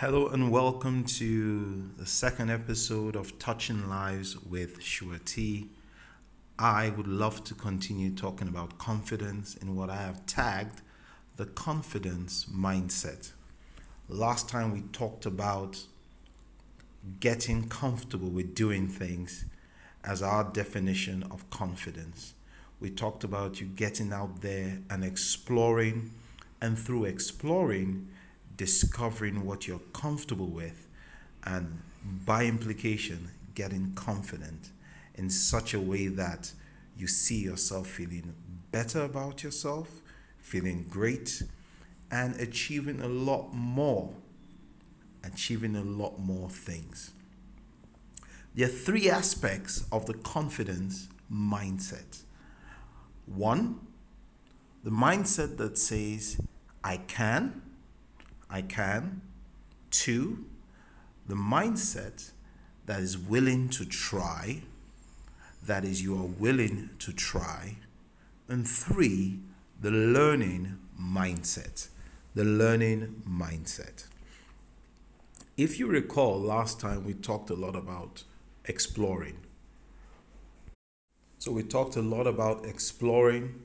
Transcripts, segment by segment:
Hello and welcome to the second episode of Touching Lives with Shua T. I would love to continue talking about confidence in what I have tagged the confidence mindset. Last time we talked about getting comfortable with doing things as our definition of confidence. We talked about you getting out there and exploring, and through exploring, discovering what you're comfortable with, and by implication, getting confident in such a way that you see yourself feeling better about yourself, feeling great, and achieving a lot more. Achieving a lot more things. There are three aspects of the confidence mindset. One, the mindset that says, I can, I can. Two, the mindset that is willing to try, that is, you are willing to try. And three, the learning mindset. The learning mindset. If you recall, last time we talked a lot about exploring. So we talked a lot about exploring,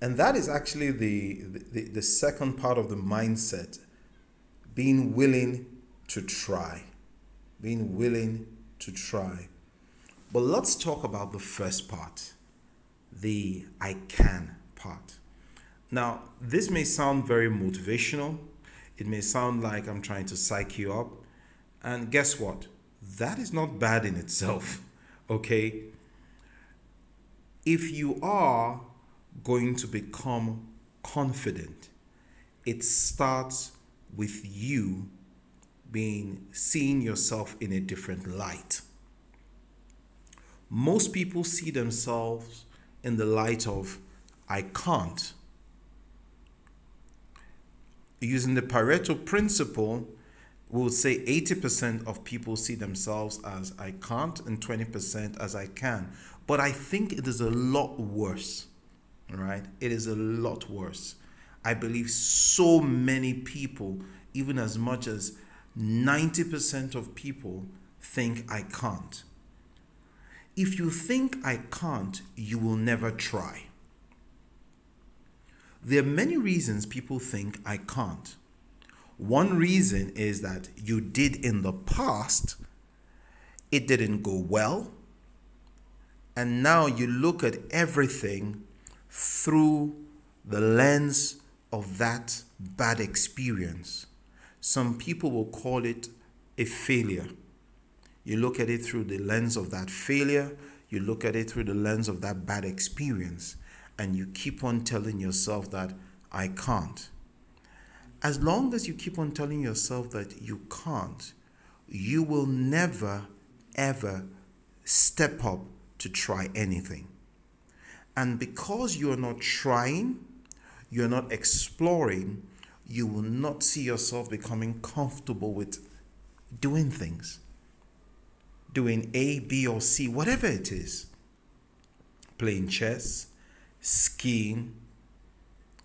and that is actually the, the, the second part of the mindset being willing to try. Being willing to try. But let's talk about the first part the I can part. Now, this may sound very motivational. It may sound like I'm trying to psych you up. And guess what? That is not bad in itself, okay? If you are going to become confident, it starts with you being seeing yourself in a different light. Most people see themselves in the light of I can't. Using the Pareto principle, we would say 80% of people see themselves as I can't and 20% as I can. But I think it is a lot worse, right? It is a lot worse. I believe so many people, even as much as 90% of people, think I can't. If you think I can't, you will never try. There are many reasons people think I can't. One reason is that you did in the past, it didn't go well, and now you look at everything through the lens of that bad experience. Some people will call it a failure. You look at it through the lens of that failure, you look at it through the lens of that bad experience, and you keep on telling yourself that I can't. As long as you keep on telling yourself that you can't, you will never, ever step up to try anything. And because you're not trying, you're not exploring, you will not see yourself becoming comfortable with doing things. Doing A, B, or C, whatever it is. Playing chess, skiing,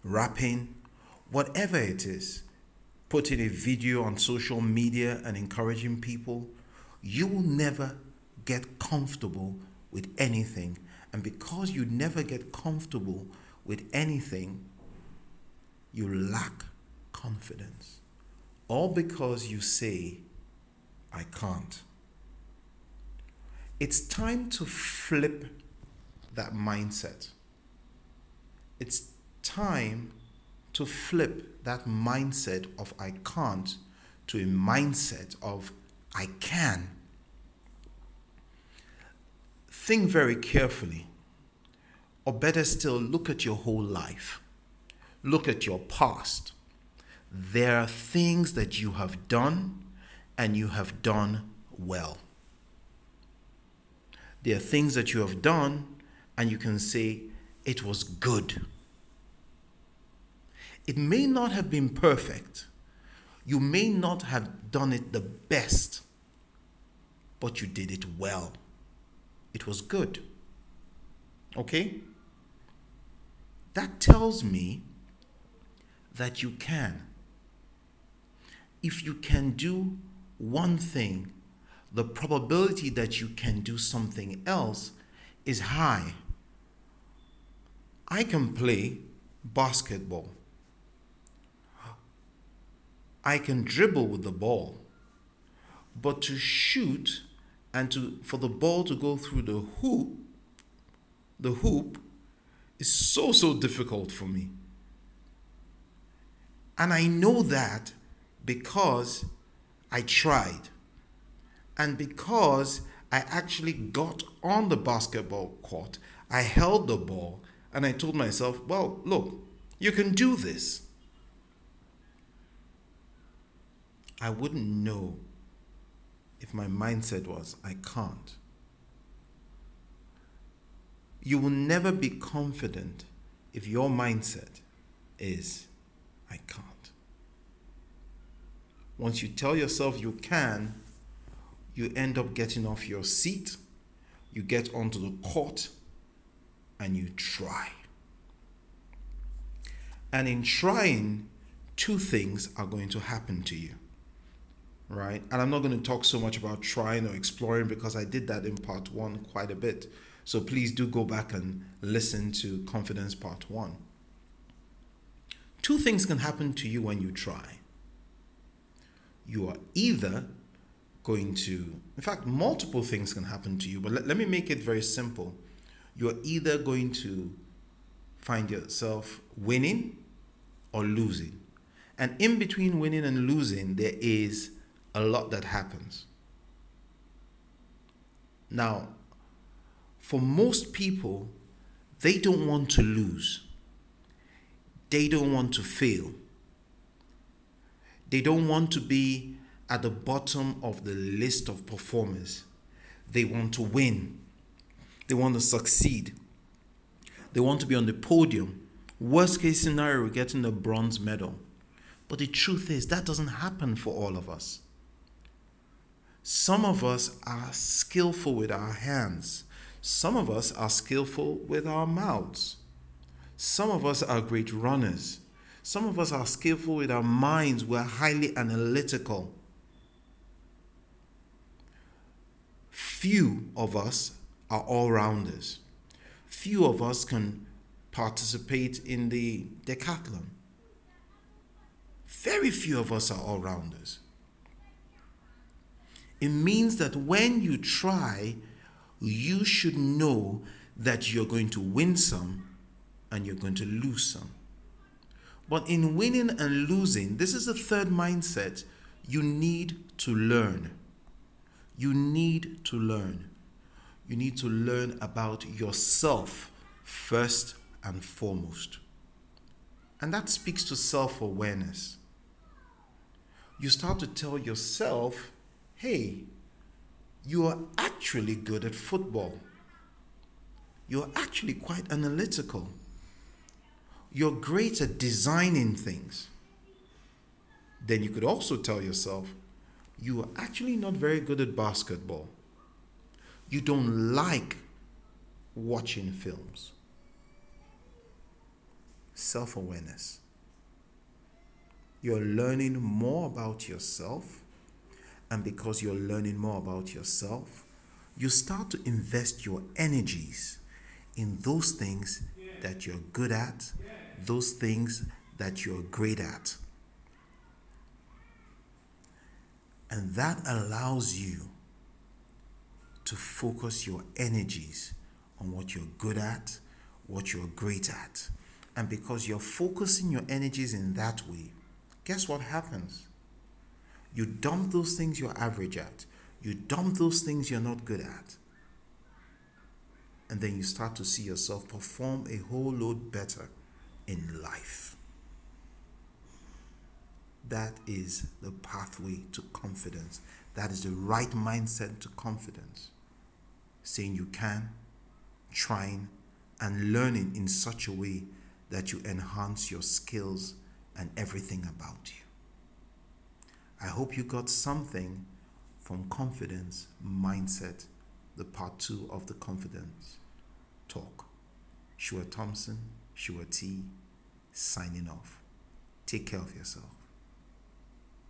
rapping, whatever it is. Putting a video on social media and encouraging people. You will never get comfortable with anything. And because you never get comfortable with anything, you lack confidence. All because you say, I can't. It's time to flip that mindset. It's time to flip that mindset of I can't to a mindset of I can. Think very carefully, or better still, look at your whole life. Look at your past. There are things that you have done and you have done well. There are things that you have done and you can say, it was good. It may not have been perfect. You may not have done it the best, but you did it well. It was good. Okay? That tells me that you can. if you can do one thing, the probability that you can do something else is high. I can play basketball. I can dribble with the ball. But to shoot and to for the ball to go through the hoop, the hoop is so so difficult for me. And I know that because I tried. And because I actually got on the basketball court, I held the ball and I told myself, well, look, you can do this. I wouldn't know if my mindset was, I can't. You will never be confident if your mindset is, I can't. Once you tell yourself you can, you end up getting off your seat, you get onto the court, and you try. And in trying, two things are going to happen to you. Right? And I'm not going to talk so much about trying or exploring because I did that in part one quite a bit. So please do go back and listen to Confidence Part 1. Two things can happen to you when you try. You are either going to, in fact, multiple things can happen to you, but let, let me make it very simple. You're either going to find yourself winning or losing. And in between winning and losing, there is a lot that happens. Now, for most people, they don't want to lose. They don't want to fail. They don't want to be at the bottom of the list of performers. They want to win. They want to succeed. They want to be on the podium. Worst case scenario, getting the bronze medal. But the truth is, that doesn't happen for all of us. Some of us are skillful with our hands. Some of us are skillful with our mouths. Some of us are great runners. Some of us are skillful with our minds. We're highly analytical. Few of us are all rounders. Few of us can participate in the decathlon. Very few of us are all rounders. It means that when you try, you should know that you're going to win some and you're going to lose some. But in winning and losing, this is the third mindset you need to learn. You need to learn. You need to learn about yourself first and foremost. And that speaks to self awareness. You start to tell yourself, hey, you are actually good at football. You're actually quite analytical. You're great at designing things. Then you could also tell yourself, you are actually not very good at basketball. You don't like watching films. Self awareness. You're learning more about yourself and because you're learning more about yourself, you start to invest your energies in those things that you're good at, those things that you're great at. And that allows you to focus your energies on what you're good at, what you're great at. And because you're focusing your energies in that way, guess what happens? You dump those things you're average at. You dump those things you're not good at. And then you start to see yourself perform a whole load better in life. That is the pathway to confidence. That is the right mindset to confidence. Saying you can, trying, and learning in such a way that you enhance your skills and everything about you. I hope you got something from confidence mindset, the part two of the confidence talk. Shua Thompson, Shua T, signing off. Take care of yourself.